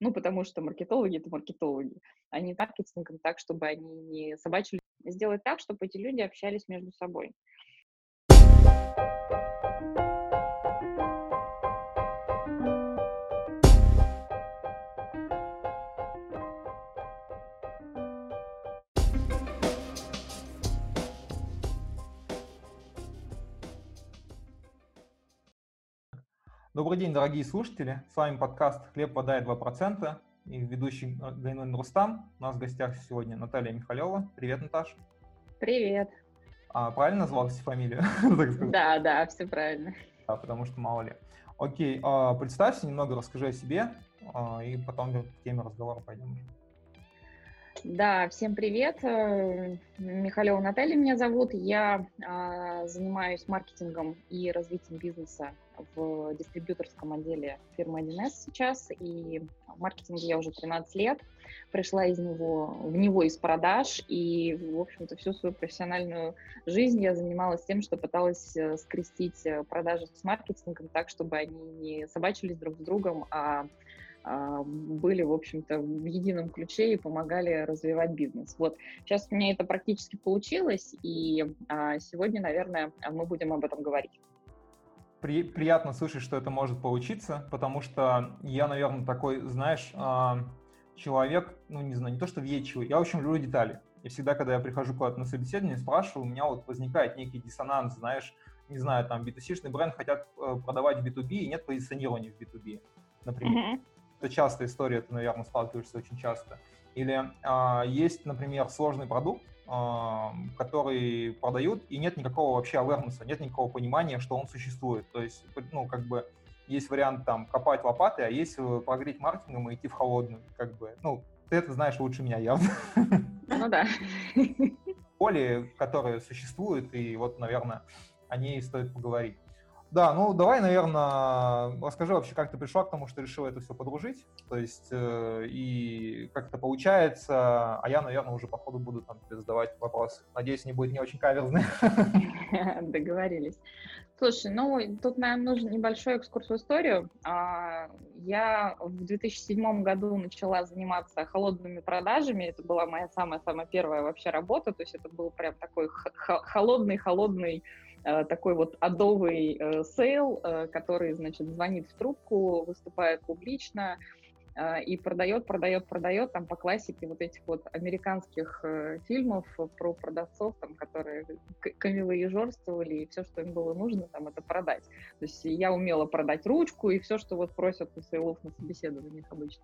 Ну, потому что маркетологи — это маркетологи, а не маркетингом так, чтобы они не собачили. Сделать так, чтобы эти люди общались между собой. Добрый день, дорогие слушатели. С вами подкаст «Хлеб, вода и 2%» и ведущий э, Гайнун Рустам. У нас в гостях сегодня Наталья Михалева. Привет, Наташ. Привет. А, правильно назвалась фамилию? Да, да, все правильно. Да, потому что мало ли. Окей, а, представься немного, расскажи о себе, а, и потом к теме разговора пойдем. Да, всем привет. Э, Михалева Наталья меня зовут. Я а, занимаюсь маркетингом и развитием бизнеса в дистрибьюторском отделе фирмы 1С сейчас. И в маркетинге я уже 13 лет. Пришла из него, в него из продаж. И, в общем-то, всю свою профессиональную жизнь я занималась тем, что пыталась э, скрестить э, продажи с маркетингом так, чтобы они не собачились друг с другом, а а, были, в общем-то, в едином ключе и помогали развивать бизнес. Вот сейчас у меня это практически получилось, и а, сегодня, наверное, мы будем об этом говорить. При, приятно слышать, что это может получиться, потому что я, наверное, такой, знаешь, а, человек, ну, не знаю, не то что въедчивый, я, общем, люблю детали. И всегда, когда я прихожу куда-то на собеседование, спрашиваю, у меня вот возникает некий диссонанс, знаешь, не знаю, там, B2C-шный бренд хотят э, продавать в B2B, и нет позиционирования в B2B, например. Mm-hmm это частая история, ты, наверное, сталкиваешься очень часто. Или а, есть, например, сложный продукт, который продают, и нет никакого вообще awareness, нет никакого понимания, что он существует. То есть, ну, как бы, есть вариант там копать лопатой, а есть э, прогреть маркетингом и идти в холодную, как бы, ну, ты это знаешь лучше меня явно. Ну да. Боли, которые существуют, и вот, наверное, о ней стоит поговорить. Да, ну давай, наверное, расскажи вообще, как ты пришла к тому, что решила это все подружить, то есть э, и как это получается, а я, наверное, уже по ходу буду там тебе задавать вопросы. Надеюсь, не будет не очень каверзный. Договорились. Слушай, ну тут, наверное, нужен небольшой экскурс в историю. А, я в 2007 году начала заниматься холодными продажами. Это была моя самая-самая первая вообще работа. То есть это был прям такой холодный-холодный такой вот адовый э, sale, э, который, значит, звонит в трубку, выступает публично и продает, продает, продает, там по классике вот этих вот американских фильмов про продавцов, там, которые камилы и жорствовали, и все, что им было нужно, там, это продать. То есть я умела продать ручку и все, что вот просят у сейлов на собеседованиях обычно.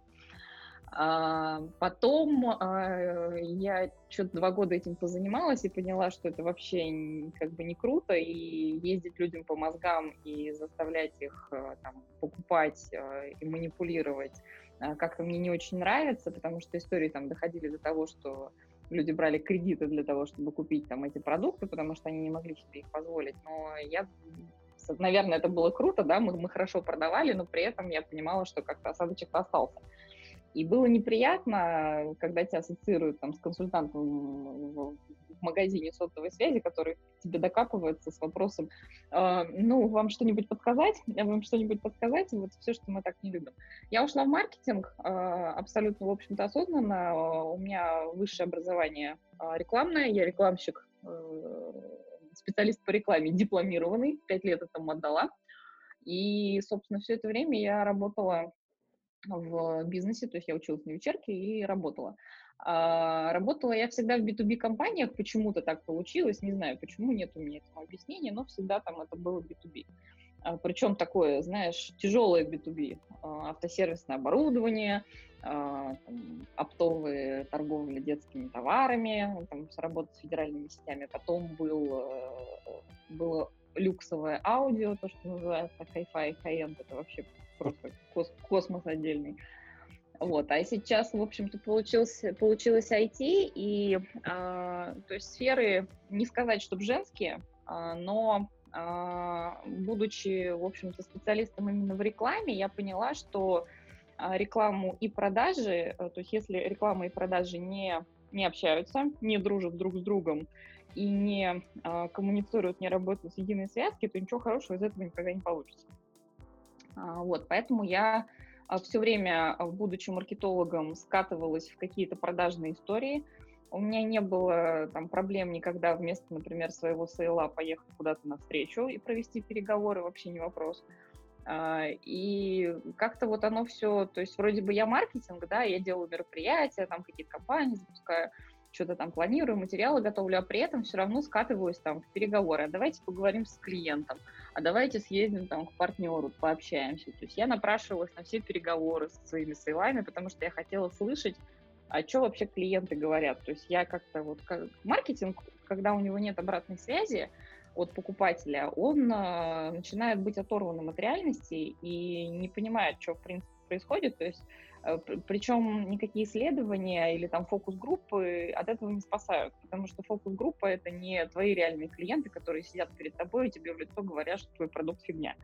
А, потом а, я что-то два года этим позанималась и поняла, что это вообще как бы не круто, и ездить людям по мозгам и заставлять их а, там, покупать а, и манипулировать а, как-то мне не очень нравится, потому что истории там доходили до того, что люди брали кредиты для того, чтобы купить там эти продукты, потому что они не могли себе их позволить. Но я наверное, это было круто, да, мы, мы хорошо продавали, но при этом я понимала, что как-то осадочек остался. И было неприятно, когда тебя ассоциируют там, с консультантом в магазине сотовой связи, который тебе докапывается с вопросом, э, ну, вам что-нибудь подсказать? Вам что-нибудь подсказать? Вот все, что мы так не любим. Я ушла в маркетинг э, абсолютно, в общем-то, осознанно. У меня высшее образование э, рекламное, я рекламщик, э, специалист по рекламе, дипломированный, пять лет этому отдала. И, собственно, все это время я работала в бизнесе, то есть я училась на вечерке и работала. А, работала я всегда в B2B компаниях, почему-то так получилось, не знаю почему, нет у меня этого объяснения, но всегда там это было B2B. А, причем такое, знаешь, тяжелое B2B, а, автосервисное оборудование, а, там, оптовые торговли детскими товарами, там, работа с федеральными сетями. Потом был, э, было люксовое аудио, то, что называется hi-fi, high-end, это вообще просто кос космос отдельный. Вот, а сейчас, в общем-то, получился, получилось IT, и, э, то есть сферы, не сказать, чтобы женские, э, но, э, будучи, в общем-то, специалистом именно в рекламе, я поняла, что рекламу и продажи, э, то есть если реклама и продажи не, не общаются, не дружат друг с другом и не э, коммуницируют, не работают с единой связки, то ничего хорошего из этого никогда не получится. А, вот, поэтому я а, все время, а, будучи маркетологом, скатывалась в какие-то продажные истории. У меня не было там проблем никогда вместо, например, своего сейла поехать куда-то на встречу и провести переговоры, вообще не вопрос. И как-то вот оно все, то есть вроде бы я маркетинг, да, я делаю мероприятия, там какие-то компании запускаю, что-то там планирую, материалы готовлю, а при этом все равно скатываюсь там в переговоры. А давайте поговорим с клиентом, а давайте съездим там к партнеру, пообщаемся. То есть я напрашивалась на все переговоры со своими сейлами, потому что я хотела слышать, а что вообще клиенты говорят. То есть я как-то вот как маркетинг, когда у него нет обратной связи от покупателя, он э, начинает быть оторванным от реальности и не понимает, что в принципе происходит. То есть Причем никакие исследования или там фокус-группы от этого не спасают, потому что фокус-группа — это не твои реальные клиенты, которые сидят перед тобой и тебе в лицо говорят, что твой продукт фигня.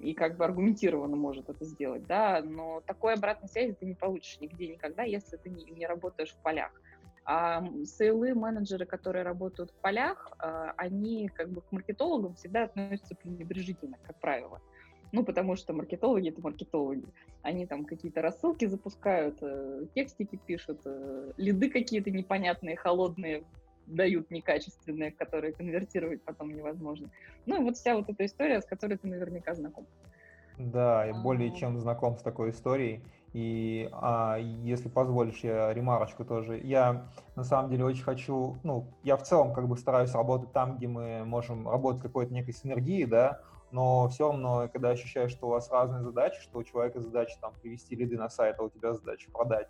И как бы аргументированно может это сделать, да, но такой обратной связи ты не получишь нигде никогда, если ты не, не работаешь в полях. А сейлы, менеджеры, которые работают в полях, а, они как бы к маркетологам всегда относятся пренебрежительно, как правило. Ну, потому что маркетологи — это маркетологи. Они там какие-то рассылки запускают, э, текстики пишут, э, лиды какие-то непонятные, холодные дают некачественные, которые конвертировать потом невозможно. Ну и вот вся вот эта история, с которой ты наверняка знаком. Да, я более чем знаком с такой историей. И а, если позволишь, я ремарочку тоже. Я на самом деле очень хочу, ну, я в целом как бы стараюсь работать там, где мы можем работать какой-то некой синергии, да, но все равно, когда ощущаешь, что у вас разные задачи, что у человека задача там привести лиды на сайт, а у тебя задача продать.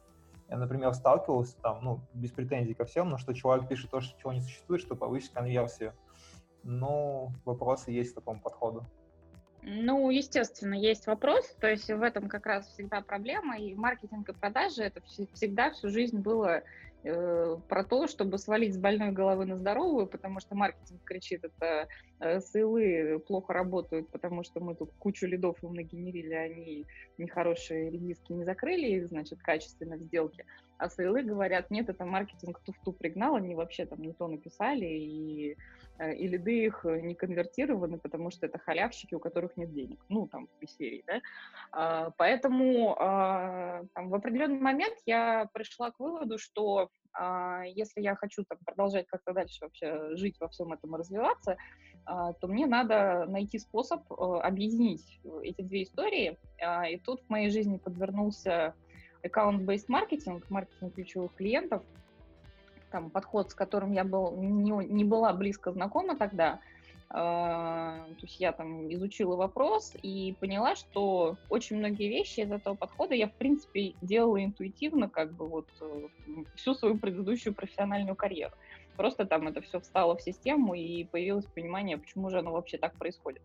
Я, например, сталкивался там, ну, без претензий ко всем, но что человек пишет то, что чего не существует, чтобы повысить конверсию. Ну, вопросы есть к такому подходу. Ну, естественно, есть вопрос, то есть в этом как раз всегда проблема, и маркетинг и продажи это всегда всю жизнь было Э, про то, чтобы свалить с больной головы на здоровую, потому что маркетинг кричит, это э, сейлы плохо работают, потому что мы тут кучу лидов им нагенерили, они нехорошие редиски не закрыли, значит, качественно в сделке. А сейлы говорят, нет, это маркетинг туфту пригнал, они вообще там не то написали, и, и лиды их не конвертированы, потому что это халявщики, у которых нет денег. Ну, там, из серии, да. А, поэтому а, там, в определенный момент я пришла к выводу, что а, если я хочу там, продолжать как-то дальше вообще жить во всем этом и развиваться, то мне надо найти способ э, объединить эти две истории. И тут в моей жизни подвернулся аккаунт-based маркетинг, маркетинг ключевых клиентов, там подход, с которым я был, не, не была близко знакома тогда, а, то есть я там изучила вопрос и поняла, что очень многие вещи из этого подхода я, в принципе, делала интуитивно, как бы вот э, всю свою предыдущую профессиональную карьеру. Просто там это все встало в систему и появилось понимание, почему же оно вообще так происходит.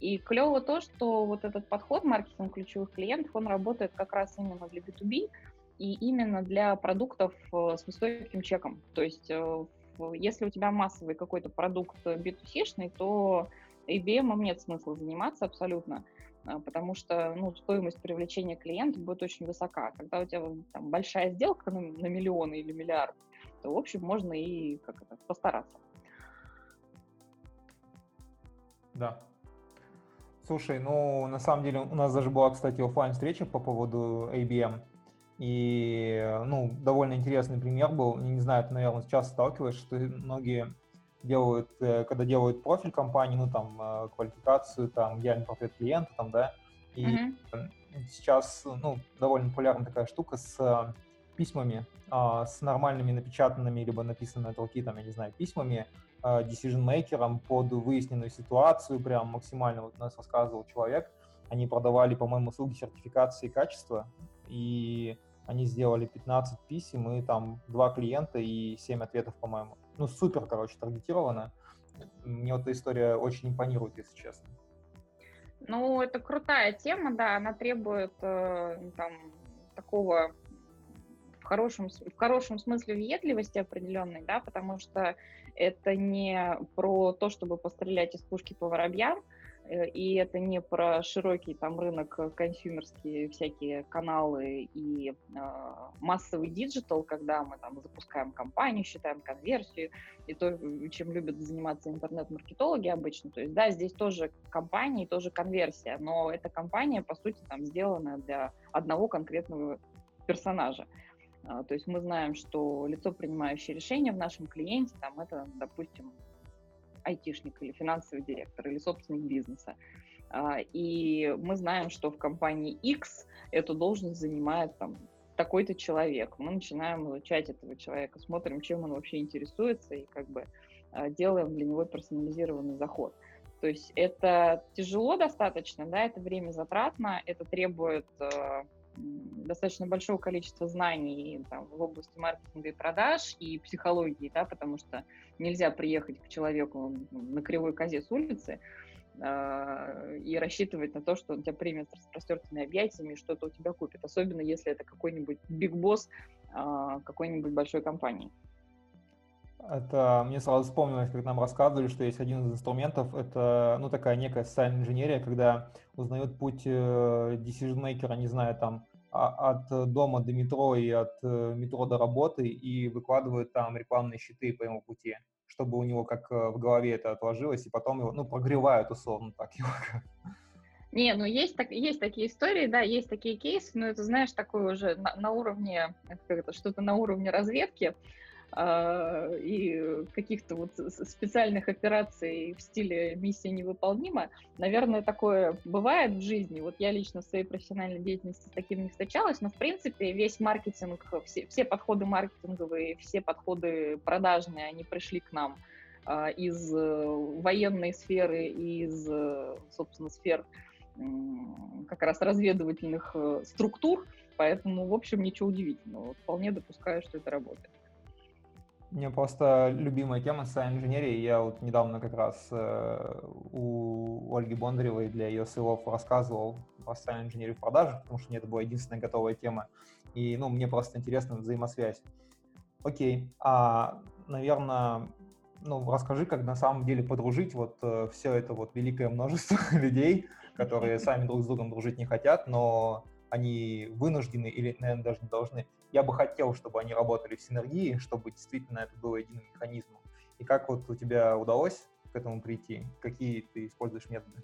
И клево то, что вот этот подход маркетинг ключевых клиентов, он работает как раз именно для B2B и именно для продуктов э, с высоким чеком. То есть э, если у тебя массовый какой-то продукт B2C-шный, то IBM нет смысла заниматься абсолютно, а, потому что ну, стоимость привлечения клиента будет очень высока. Когда у тебя там, большая сделка на, на миллионы или миллиард, то, в общем, можно и как это, постараться. Да. Слушай, ну, на самом деле, у нас даже была, кстати, офлайн встреча по поводу IBM. И, ну, довольно интересный пример был. Не знаю, ты, наверное, сейчас сталкиваешься, что многие делают, э, когда делают профиль компании, ну, там, э, квалификацию, там, идеальный портрет клиента, там, да, и mm-hmm. сейчас, ну, довольно популярна такая штука с письмами, а, с нормальными напечатанными, либо написанными от руки, там, я не знаю, письмами, decision-мейкером под выясненную ситуацию, прям максимально, вот нас рассказывал человек, они продавали, по-моему, услуги сертификации качества, и они сделали 15 писем, и там два клиента и 7 ответов, по-моему. Ну, супер, короче, таргетировано. Мне вот эта история очень импонирует, если честно. Ну, это крутая тема, да, она требует э, там такого в хорошем, в хорошем смысле въедливости определенной, да, потому что это не про то, чтобы пострелять из пушки по воробьям, и это не про широкий там рынок э, consumer ские всякие каналы и э, массовый digital, когда мы там запускаем кампанию, считаем конверсию, и то, чем любят заниматься интернет-маркетологи обычно. То есть, да, здесь тоже кампания, тоже конверсия, но эта кампания, по сути, там сделана для одного конкретного персонажа. А, то есть мы знаем, что лицо, принимающее решение в нашем клиенте, там это, допустим, айтишник или финансовый директор или собственник бизнеса. А, и мы знаем, что в компании X эту должность занимает там такой-то человек. Мы начинаем изучать этого человека, смотрим, чем он вообще интересуется, и как бы а, делаем для него персонализированный заход. То есть это тяжело достаточно, да, это время затратно, это требует э, достаточно большого количества знаний там, в области маркетинга и продаж и психологии, да, потому что нельзя приехать к человеку на кривой козе с улицы э, и рассчитывать на то, что он тебя примет с распростертыми объятиями и что-то у тебя купит, особенно если это какой-нибудь биг босс э, какой-нибудь большой компании. Это мне сразу вспомнилось, как нам рассказывали, что есть один из инструментов, это ну, такая некая социальная инженерия, когда узнают путь э, decision-maker, не знаю, там, а, от дома до метро и от э, метро до работы и выкладывают там рекламные щиты по его пути, чтобы у него как э, в голове это отложилось, и потом его, ну, прогревают условно так его. Не, ну есть, так, есть такие истории, да, есть такие кейсы, но это, знаешь, такое уже на, на уровне, как это, что-то на уровне разведки, и каких-то вот специальных операций в стиле «миссия невыполнима», наверное, такое бывает в жизни. Вот я лично в своей профессиональной деятельности с таким не встречалась, но, в принципе, весь маркетинг, все, все подходы маркетинговые, все подходы продажные, они пришли к нам а, из э, военной сферы и из, э, собственно, сфер как раз разведывательных э, структур, поэтому, в общем, ничего удивительного. Вполне допускаю, что это работает. У меня просто любимая тема социальной инженерии. Я вот недавно как раз э, у Ольги Бондаревой для ее сылов рассказывал про социальную инженерию в продажах, потому что это была единственная готовая тема. И, ну, мне просто интересна взаимосвязь. Окей, а, наверное, ну, расскажи, как на самом деле подружить вот э, все это вот великое множество людей, которые сами друг с другом дружить не хотят, но они вынуждены или, наверное, даже не должны. Я бы хотел, чтобы они работали в синергии, чтобы действительно это было единым механизмом. И как вот у тебя удалось к этому прийти? Какие ты используешь методы?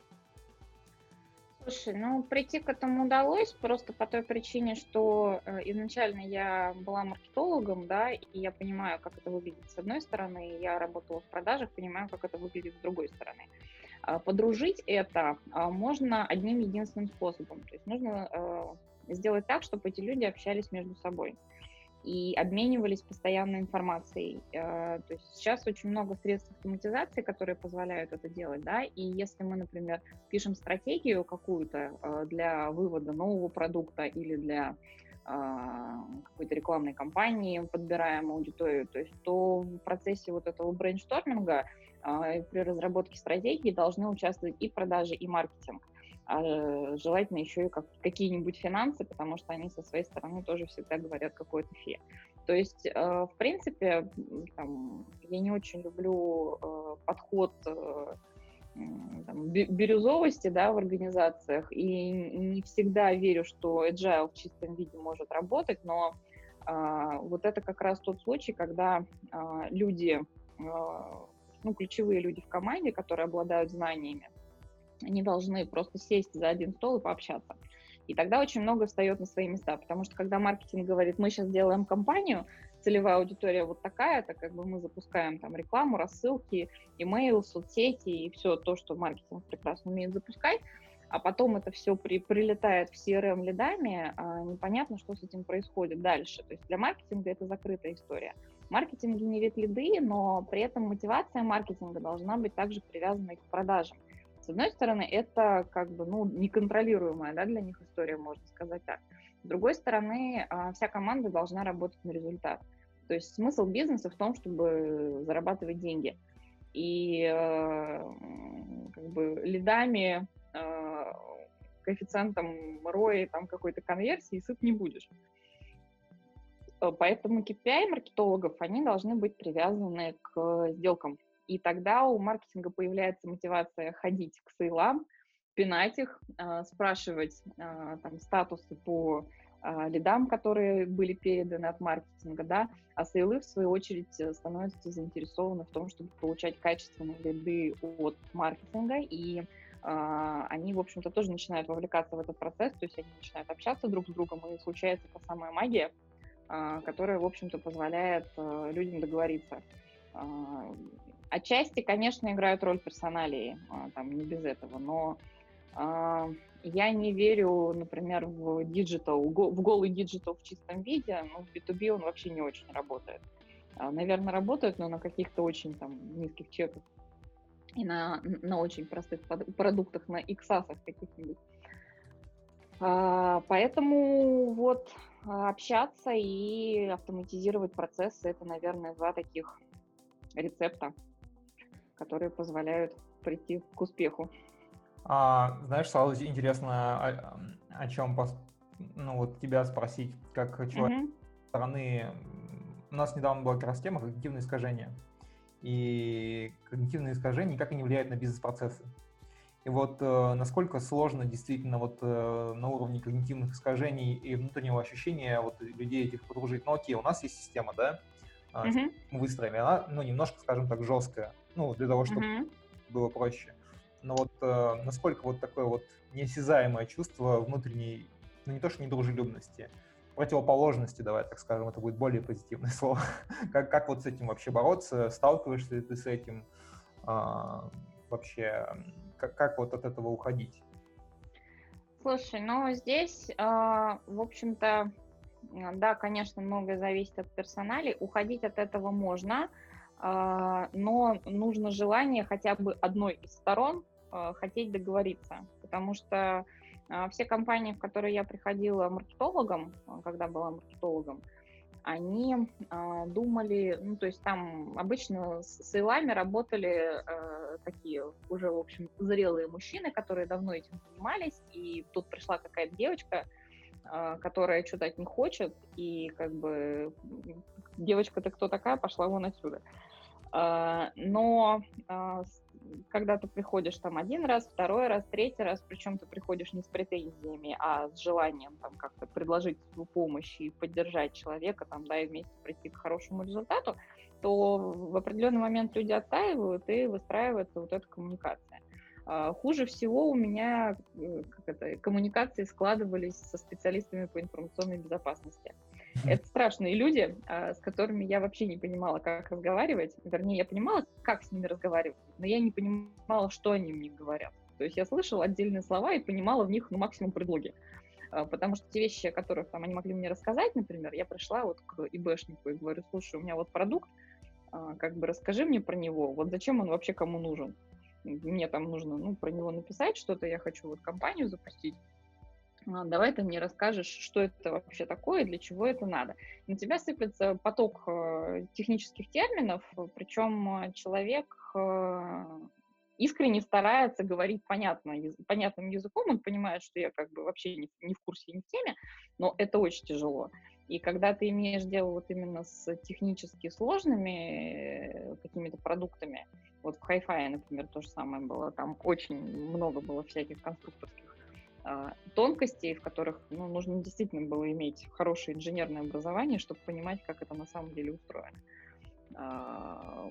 Слушай, ну прийти к этому удалось просто по той причине, что э, изначально я была маркетологом, да, и я понимаю, как это выглядит с одной стороны, я работала в продажах, понимаю, как это выглядит с другой стороны. А, подружить это а, можно одним единственным способом. То есть нужно а, сделать так, чтобы эти люди общались между собой и обменивались постоянной информацией. То есть сейчас очень много средств автоматизации, которые позволяют это делать, да, и если мы, например, пишем стратегию какую-то для вывода нового продукта или для какой-то рекламной кампании, подбираем аудиторию, то есть то в процессе вот этого брейнсторминга при разработке стратегии должны участвовать и продажи, и маркетинг. А желательно еще и как, какие-нибудь финансы, потому что они со своей стороны тоже всегда говорят какое-то фе. То есть, э, в принципе, там, я не очень люблю э, подход э, там, бирюзовости да, в организациях, и не всегда верю, что agile в чистом виде может работать, но э, вот это как раз тот случай, когда э, люди ну, ключевые люди в команде, которые обладают знаниями, они должны просто сесть за один стол и пообщаться. И тогда очень много встает на свои места, потому что когда маркетинг говорит, мы сейчас делаем кампанию, целевая аудитория вот такая, это как бы мы запускаем там рекламу, рассылки, имейл, соцсети и все то, что маркетинг прекрасно умеет запускать, а потом это все при, прилетает в CRM лидами, а непонятно, что с этим происходит дальше. То есть для маркетинга это закрытая история. Маркетинг генерит лиды, но при этом мотивация маркетинга должна быть также привязана к продажам. С одной стороны, это как бы ну, неконтролируемая да, для них история, можно сказать так. С другой стороны, а, вся команда должна работать на результат. То есть смысл бизнеса в том, чтобы зарабатывать деньги. И э, как бы лидами, э, коэффициентом ROI, там какой-то конверсии сыт не будешь. Э, поэтому KPI маркетологов, они должны быть привязаны к сделкам. И тогда у маркетинга появляется мотивация ходить к сейлам, пинать их, а, спрашивать а, там, статусы по а, лидам, которые были переданы от маркетинга, да, а сейлы, в свою очередь, становятся заинтересованы в том, чтобы получать качественные лиды от маркетинга, и они, в общем-то, тоже начинают вовлекаться в этот процесс, то есть они начинают общаться друг с другом, и случается та самая магия, а, которая, в общем-то, позволяет а, людям договориться. Отчасти, конечно, играют роль персоналии, а, там, не без этого, но а, я не верю, например, в digital, в голый digital в чистом виде, но в B2B он вообще не очень работает. Наверное, работает, но на каких-то очень там низких чеках и на, на очень простых продуктах, на SaaS ах каких-нибудь. Поэтому вот общаться и автоматизировать процессы – это, наверное, два таких рецепта, которые позволяют прийти к успеху. А, знаешь, сразу интересно, о, о чем ну, вот тебя спросить, как человек mm-hmm. стороны. У нас недавно была как раз тема когнитивные искажения. И когнитивные искажения никак не влияют на бизнес-процессы. И вот э, насколько сложно действительно вот э, на уровне когнитивных искажений и внутреннего ощущения вот людей этих подружить. Ну окей, у нас есть система, да, mm-hmm. мы выстроили, она, ну, немножко, скажем так, жесткая, ну, для того, чтобы mm-hmm. было проще но вот э, насколько вот такое вот неосязаемое чувство внутренней, ну не то что недружелюбности, противоположности, давай так скажем, это будет более позитивное слово. как, как вот с этим вообще бороться? Сталкиваешься ли ты с этим? А, вообще, как, как вот от этого уходить? Слушай, ну здесь, э, в общем-то, да, конечно, многое зависит от персонали. Уходить от этого можно, э, но нужно желание хотя бы одной из сторон Э, хотеть договориться, потому что э, все компании, в которые я приходила маркетологом, когда была маркетологом, они э, думали, ну, то есть там обычно с сейлами работали э, такие уже, в общем, зрелые мужчины, которые давно этим занимались, и тут пришла какая-то девочка, э, которая что-то от них хочет, и как бы девочка, ты кто такая, пошла вон отсюда. Э, но э, когда ты приходишь там один раз, второй раз, третий раз, причем ты приходишь не с претензиями, а с желанием там как-то предложить свою помощь и поддержать человека, там, да, и вместе прийти к хорошему результату, то в определенный момент люди оттаивают и выстраивается вот эта коммуникация. А, хуже всего у меня э, как это, коммуникации складывались со специалистами по информационной безопасности. Это страшные люди, а, с которыми я вообще не понимала, как разговаривать. Вернее, я понимала, как с ними разговаривать, но я не понимала, что они мне говорят. То есть я слышала отдельные слова и понимала в них ну, максимум предлоги. А, потому что те вещи, о которых там они могли мне рассказать, например, я пришла вот к ИБшнику и говорю, слушай, у меня вот продукт, а, как бы расскажи мне про него, вот зачем он вообще кому нужен? Мне там нужно, ну, про него написать что-то, я хочу вот компанию запустить, давай ты мне расскажешь, что это вообще такое, для чего это надо. На тебя сыплется поток э, технических терминов, причем э, человек э, искренне старается говорить понятно, понятным языком, он понимает, что я как бы вообще не, не в курсе, не в теме, но это очень тяжело. И когда ты имеешь дело вот именно с технически сложными какими-то продуктами, вот в Hi-Fi, например, то же самое было, там очень много было всяких конструкторских а, тонкостей, в которых ну, нужно действительно было иметь хорошее инженерное образование, чтобы понимать, как это на самом деле устроено. А,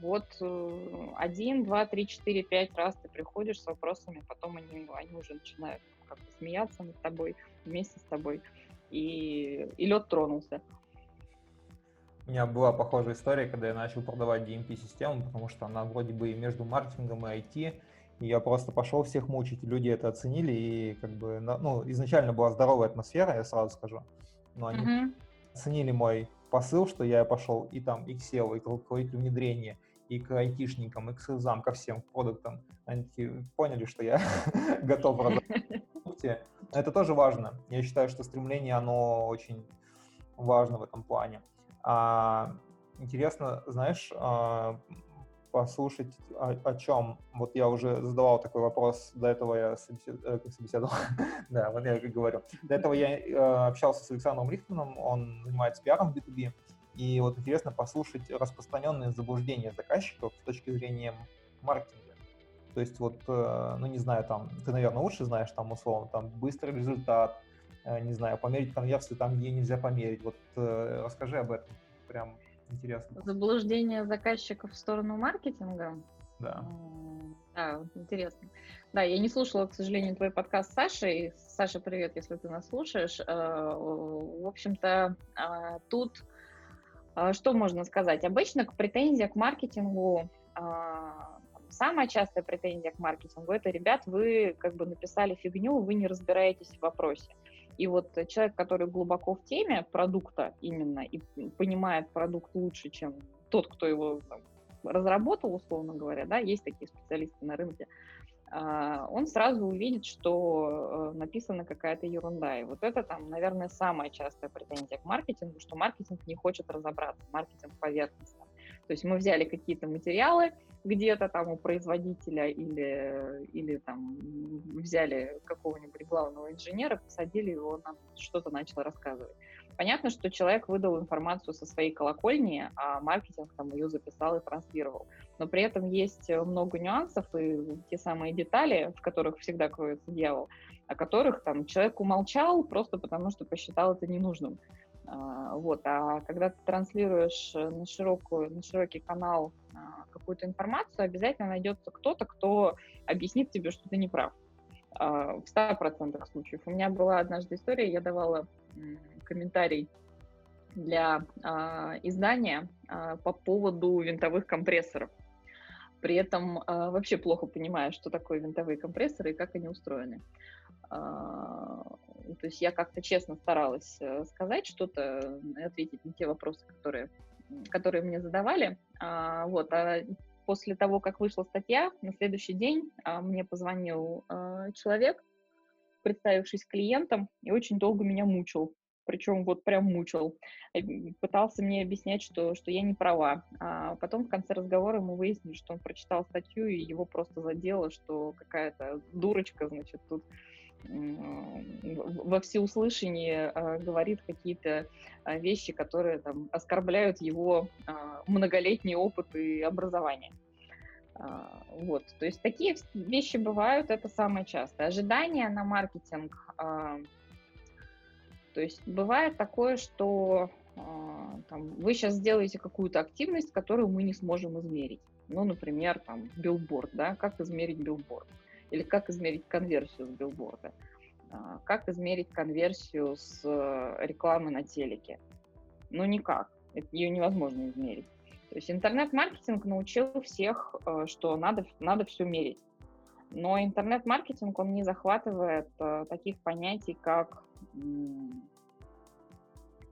вот э, один, два, три, четыре, пять раз ты приходишь с вопросами, потом они, они уже начинают как-то смеяться над тобой, вместе с тобой, и, и лед тронулся. У меня была похожая история, когда я начал продавать DMP-систему, потому что она вроде бы и между маркетингом и IT, я просто пошел всех мучить, люди это оценили, и как бы, ну, изначально была здоровая атмосфера, я сразу скажу, но они mm-hmm. оценили мой посыл, что я пошел и там, и к SEO, и к руководителю внедрения, и к айтишникам, и к СЗам, ко всем продуктам. Они такие поняли, что я готов продавать. Это тоже важно. Я считаю, что стремление, оно очень важно в этом плане. А, интересно, знаешь, а, послушать о, о чем. Вот я уже задавал такой вопрос, до этого я собесед... Э, собеседовал, да, вот я говорю. До этого я э, общался с Александром Рихтманом, он занимается пиаром B2B, И вот интересно послушать распространенные заблуждения заказчиков с точки зрения маркетинга. То есть вот, э, ну не знаю, там, ты, наверное, лучше знаешь, там, условно, там, быстрый результат, э, не знаю, померить конверсию там, где нельзя померить. Вот э, расскажи об этом, прям интересно. Заблуждение заказчиков в сторону маркетинга? Да. Да, интересно. Да, я не слушала, к сожалению, твой подкаст с Сашей. Саша, привет, если ты нас слушаешь. В общем-то, а, тут а, что можно сказать? Обычно к претензия к маркетингу самая частая претензия к маркетингу – это, ребят, вы как бы написали фигню, вы не разбираетесь в вопросе. И вот человек, который глубоко в теме продукта именно и понимает продукт лучше, чем тот, кто его там, разработал, условно говоря, да, есть такие специалисты на рынке, а, он сразу увидит, что э, написана какая-то ерунда. И вот это там, наверное, самая частая претензия к маркетингу, что маркетинг не хочет разобраться, маркетинг поверхностно. То есть мы взяли какие-то материалы, где-то там у производителя или, или там взяли какого-нибудь главного инженера, посадили его, нам что-то начал рассказывать. Понятно, что человек выдал информацию со своей колокольни, а маркетинг там ее записал и транслировал. Но при этом есть много нюансов и те самые детали, в которых всегда кроется дьявол, о которых там человек умолчал просто потому, что посчитал это ненужным. А, вот. А когда ты транслируешь на, широкую, на широкий канал а, какую-то информацию, обязательно найдется кто-то, кто объяснит тебе, что ты не прав. А, в 100% случаев. У меня была однажды история, я давала комментарий для издания по поводу винтовых компрессоров. При этом вообще плохо понимаю, что такое винтовые компрессоры и как они устроены. А, то есть я как-то честно старалась э, сказать что-то, ответить на те вопросы, которые, которые мне задавали. А, вот, а после того, как вышла статья, на следующий день мне позвонил человек, представившись клиентом, и очень долго меня мучил. Причем вот прям мучил. Пытался мне объяснять, что, что я не права. А потом в конце разговора мы выяснили, что он прочитал статью, и его просто задело, что какая-то дурочка, значит, тут во всеуслышание э, говорит какие-то э, вещи, которые там, оскорбляют его э, многолетний опыт и образование. Вот, то есть такие вещи бывают, это самое частое. Ожидания на маркетинг, то есть бывает такое, что там, вы сейчас сделаете какую-то активность, которую мы не сможем измерить. Ну, например, там, билборд, да, как измерить билборд? Или как измерить конверсию с билборда? А, как измерить конверсию с э, рекламы на телеке? Ну, никак. Ее невозможно измерить. То есть интернет-маркетинг научил всех, э, что надо, надо все мерить. Но интернет-маркетинг, он не захватывает э, таких понятий, как, ну,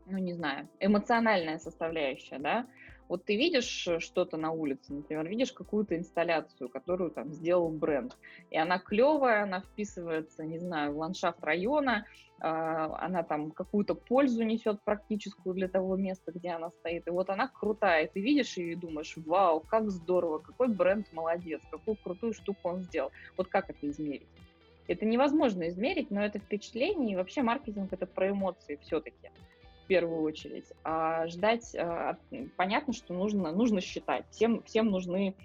не знаю, эмоциональная составляющая, да, вот ты видишь э, что-то на улице, например, видишь какую-то инсталляцию, которую там сделал бренд, и она клевая, она вписывается, не знаю, в ландшафт района, а, она там какую-то пользу несет практическую для того места, где она стоит, и вот она крутая, и ты видишь ее и думаешь, вау, как здорово, какой бренд молодец, какую крутую штуку он сделал. Вот как это измерить? Это невозможно измерить, но это впечатление, и вообще маркетинг это про эмоции все-таки в первую очередь. А ждать, а, понятно, что нужно, нужно считать. Всем, всем нужны,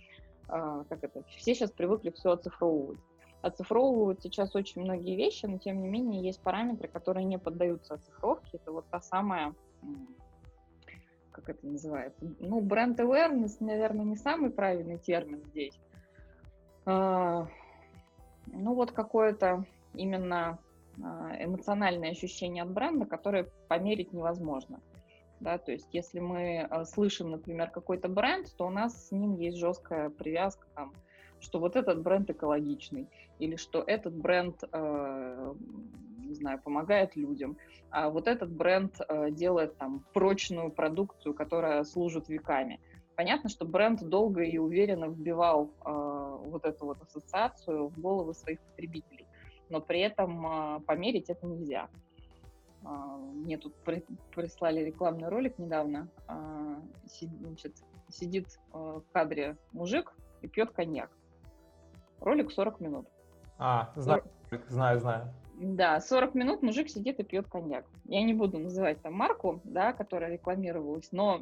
а, как это, все сейчас привыкли все оцифровывать. Оцифровывают сейчас очень многие вещи, но тем не менее есть параметры, которые не поддаются оцифровке. Это вот та самая, как это называется, ну, бренд awareness, наверное, не самый правильный термин здесь. А, ну, вот какое-то именно эмоциональные ощущения от бренда, которые померить невозможно. Да, то есть если мы а, слышим, например, какой-то бренд, то у нас с ним есть жесткая привязка, там, что вот этот бренд экологичный, или что этот бренд, э, не знаю, помогает людям, а вот этот бренд э, делает там прочную продукцию, которая служит веками. Понятно, что бренд долго и уверенно вбивал э, вот эту вот ассоциацию в головы своих потребителей но при этом а, померить это нельзя. А, мне тут прислали рекламный ролик недавно. А, значит, сидит в кадре мужик и пьет коньяк. Ролик 40 минут. А, знаю, 40... знаю, знаю. Да, 40 минут мужик сидит и пьет коньяк. Я не буду называть там марку, да, которая рекламировалась, но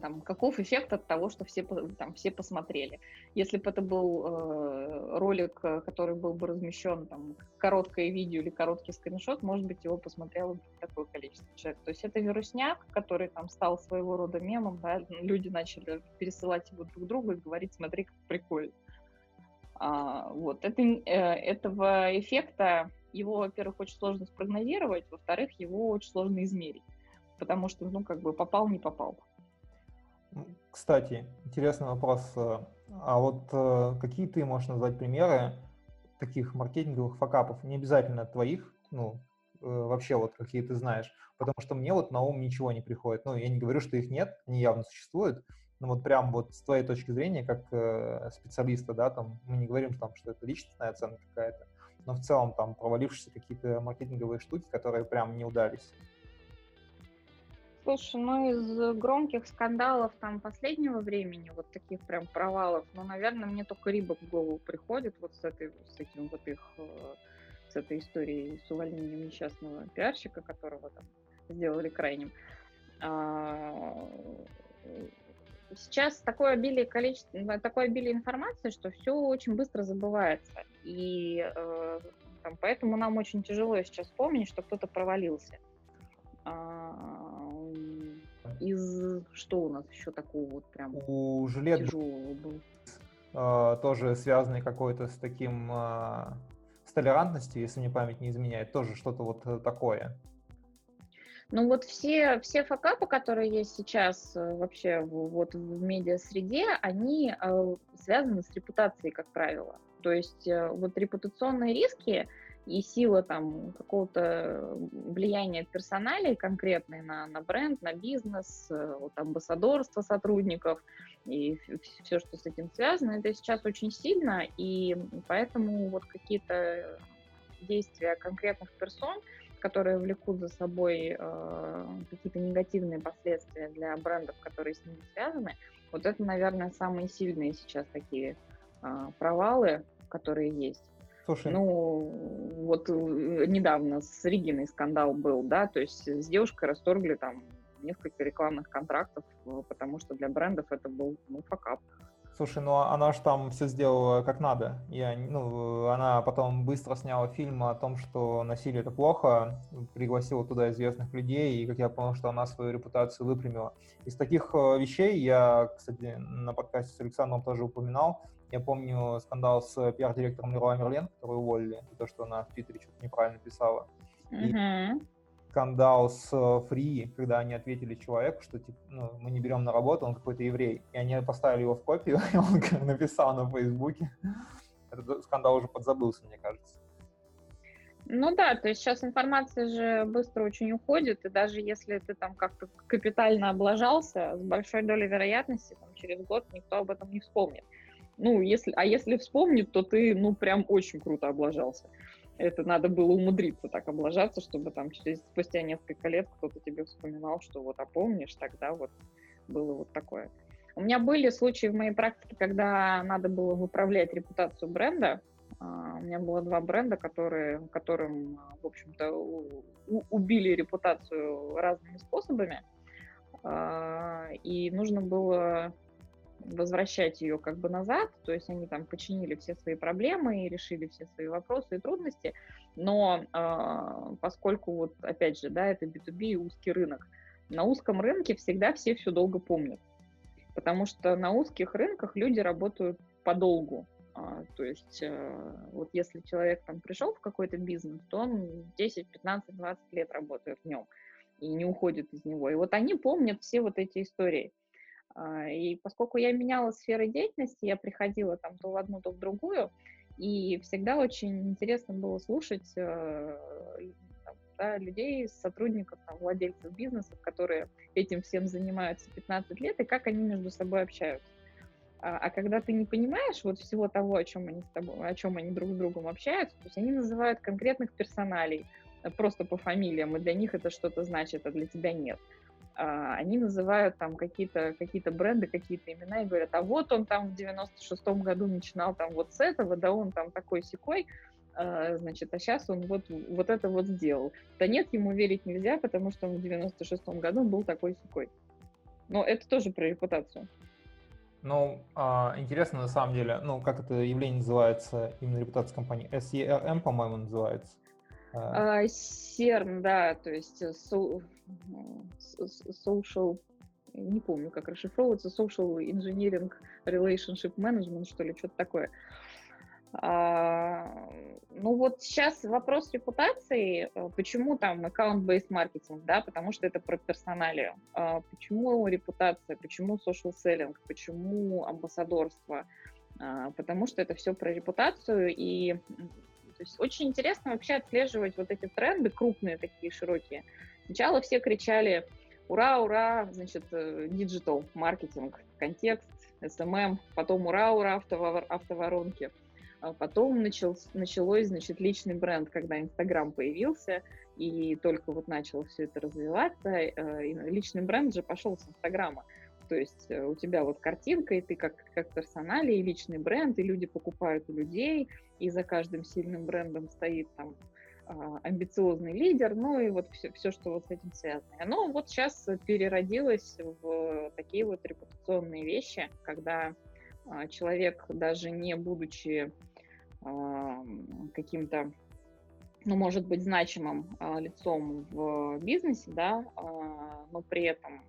там, каков эффект от того, что все, там, все посмотрели. Если бы это был э, ролик, э, который был бы размещен, там, короткое видео или короткий скриншот, может быть, его посмотрело бы такое количество человек. То есть это вирусняк, который там стал своего рода мемом, да, люди начали пересылать его друг другу и говорить, смотри, как прикольно. А, вот, это, э, этого эффекта, его, во-первых, очень сложно спрогнозировать, во-вторых, его очень сложно измерить, потому что, ну, как бы попал, не попал. Кстати, интересный вопрос. Э, а вот э, какие ты можешь назвать примеры таких маркетинговых факапов? Не обязательно твоих, ну, э, вообще вот какие ты знаешь. Потому что мне вот на ум ничего не приходит. Ну, я не говорю, что их нет, они явно существуют. Но вот прям вот с твоей точки зрения, как э, специалиста, да, там, мы не говорим, там, что это личностная оценка какая-то, но в целом там провалившиеся какие-то маркетинговые штуки, которые прям не удались. Слушай, ну из громких скандалов там последнего времени, вот таких прям провалов, ну, наверное, мне только Риба в голову приходит вот с этой, с этим вот их, э, с этой историей с увольнением несчастного пиарщика, которого там сделали крайним. А, сейчас такое обилие количество, такое обилие информации, что все очень быстро забывается. И э, там, поэтому нам очень тяжело сейчас вспомнить, что кто-то провалился. А, из что у нас еще такого вот прям у жилет тяжелого был? А, тоже связанный какой-то с таким а, с толерантностью, если мне память не изменяет, тоже что-то вот э, такое. Ну вот все, все факапы, которые есть сейчас э, вообще вот в медиа-среде, они э, связаны с репутацией, как правило. То есть вот репутационные риски, и сила там какого-то влияния персоналей конкретной на, на бренд, на бизнес, э, вот, амбассадорство сотрудников и все, что с этим связано, это сейчас очень сильно, и поэтому вот какие-то действия конкретных персон, которые влекут за собой э, какие-то негативные последствия для брендов, которые с ними связаны, вот это, наверное, самые сильные сейчас такие э, провалы, которые есть. Слушай. Ну, вот э, недавно с Ригиной скандал был, да, то есть с девушкой расторгли там несколько рекламных контрактов, э, потому что для брендов это был, ну, факап. Слушай, ну она же там все сделала как надо. Я, ну, она потом быстро сняла фильм о том, что насилие это плохо, пригласила туда известных людей, и как я понял, что она свою репутацию выпрямила. Из таких э, вещей я, кстати, на подкасте с Александром тоже упоминал, я помню скандал с пиар-директором Леруа Мерлен, которую уволили за то, что она в Твиттере что-то неправильно писала. И скандал с Free, когда они ответили человеку, что типа, ну, мы не берем на работу, он какой-то еврей. И они поставили его в копию, и он написал на Фейсбуке. Этот скандал уже подзабылся, мне кажется. Ну да, то есть сейчас информация же быстро очень уходит, и даже если ты там как-то капитально облажался, с большой долей вероятности там, через год никто об этом не вспомнит. Ну, если, а если вспомнить, то ты, ну, прям очень круто облажался. Это надо было умудриться так облажаться, чтобы там через, спустя несколько лет кто-то тебе вспоминал, что вот, а помнишь, тогда вот было вот такое. У меня были случаи в моей практике, когда надо было выправлять репутацию бренда. Uh, у меня было два бренда, которые, которым, в общем-то, убили репутацию разными способами. Uh, и нужно было возвращать ее как бы назад, то есть они там починили все свои проблемы и решили все свои вопросы и трудности, но э, поскольку вот опять же, да, это B2B и узкий рынок, на узком рынке всегда все все долго помнят, потому что на узких рынках люди работают подолгу, а, то есть э, вот если человек там пришел в какой-то бизнес, то он 10, 15, 20 лет работает в нем и не уходит из него. И вот они помнят все вот эти истории. А, и поскольку я меняла сферы деятельности, я приходила там то в одну, то в другую, и всегда очень интересно было слушать э, там, да, людей, сотрудников, там, владельцев бизнесов, которые этим всем занимаются 15 лет, и как они между собой общаются. А, а когда ты не понимаешь вот всего того, о чем они с тобой, о чем они друг с другом общаются, то есть они называют конкретных персоналей э, просто по фамилиям, и для них это что-то значит, а для тебя нет. Они называют там какие-то какие бренды, какие-то имена и говорят, а вот он там в 96-м году начинал там вот с этого, да он там такой секой, а, значит, а сейчас он вот, вот это вот сделал. Да нет, ему верить нельзя, потому что он в 96-м году был такой сухой. Но это тоже про репутацию. Ну, а, интересно на самом деле, ну, как это явление называется, именно репутация компании, SERM, по-моему, называется. А, CERN, да, то есть э, social, не помню, как расшифровывается, social engineering relationship management, что ли, что-то такое. А, ну вот сейчас вопрос репутации, э, почему там аккаунт-based маркетинг, да, потому что это про персоналию. А, почему репутация, почему social selling, почему амбассадорство, а, потому что это все про репутацию и то есть очень интересно вообще отслеживать вот эти тренды крупные такие широкие. Сначала все кричали ура, ура, значит, digital, маркетинг, контекст, SMM, потом ура, ура, автоворонки. А потом начал, началось, значит, личный бренд, когда Инстаграм появился, и только вот начало все это развиваться. Э, личный бренд же пошел с Инстаграма. То есть э, у тебя вот картинка, и ты как, как персонали, и личный бренд, и люди покупают у людей, и за каждым сильным брендом стоит там амбициозный лидер, ну и вот все, все, что вот с этим связано. Оно вот сейчас переродилось в такие вот репутационные вещи, когда а, человек, даже не будучи а, каким-то, ну, может быть, значимым а, лицом в бизнесе, да, но при этом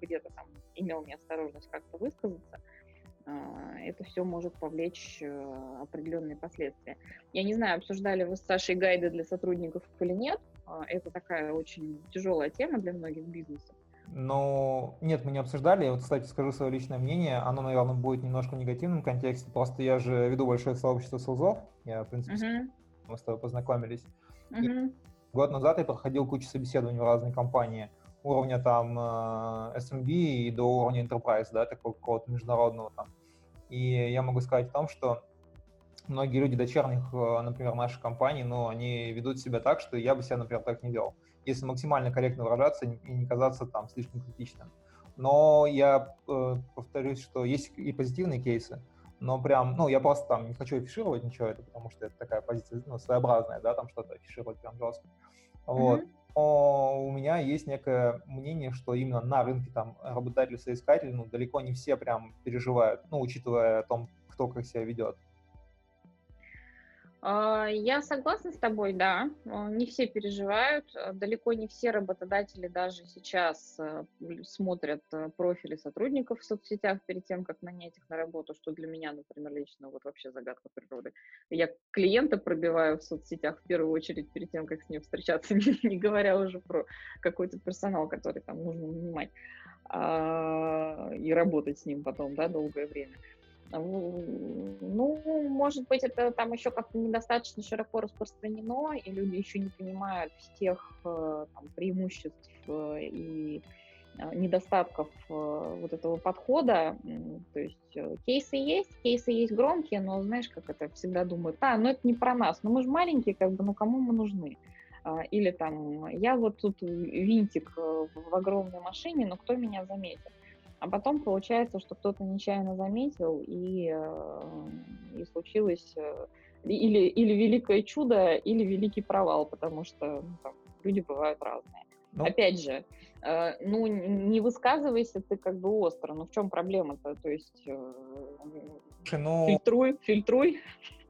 где-то там имел неосторожность как-то высказаться, это все может повлечь определенные последствия. Я не знаю, обсуждали вы с Сашей гайды для сотрудников или нет. Это такая очень тяжелая тема для многих бизнесов. Но нет, мы не обсуждали. Я вот, кстати, скажу свое личное мнение. Оно, наверное, будет немножко в негативном контексте. Просто я же веду большое сообщество селзов. Я, в принципе, uh-huh. мы с тобой познакомились. Uh-huh. год назад я проходил кучу собеседований в разные компании. Уровня там э, SMB и до уровня Enterprise, да, такого какого-то международного там. И я могу сказать о том, что многие люди дочерних, э, например, нашей компании, ну, они ведут себя так, что я бы себя, например, так не вел если максимально корректно выражаться и не казаться там слишком критичным. Но я э, повторюсь, что есть и позитивные кейсы, но прям, ну, я просто там не хочу афишировать ничего это, потому что это такая позиция, ну, своеобразная, да, там что-то афишировать прям жестко. Вот. Mm-hmm. У меня есть некое мнение, что именно на рынке там работодатели, соискатели, ну, далеко не все прям переживают, ну, учитывая о том, кто как себя ведет. А, я согласна с тобой, да. А, не все переживают. А, далеко не все работодатели даже сейчас смотрят профили сотрудников в соцсетях перед тем, как нанять их на работу, что для меня, например, лично вот вообще загадка природы. Я клиента пробиваю в соцсетях в первую очередь перед тем, как с ним встречаться, не говоря уже про какой-то персонал, который там нужно нанимать и работать с ним потом, да, долгое время. Ну, может быть, это там еще как-то недостаточно широко распространено, и люди еще не понимают всех э, там, преимуществ э, и э, недостатков вот этого подхода. То есть кейсы есть, кейсы есть громкие, но знаешь, как это всегда думают, а, ну это не про нас, ну мы же маленькие, как бы, ну кому мы нужны? А, или там, я вот тут винтик в огромной машине, но кто меня заметит? А потом получается, что кто-то нечаянно заметил, и, э, и случилось э, или, или великое чудо, или великий провал, потому что ну, там, люди бывают разные. Ну, Опять же, э, ну, не высказывайся ты как бы остро, ну в чем проблема-то? То есть э, ну, фильтруй, фильтруй.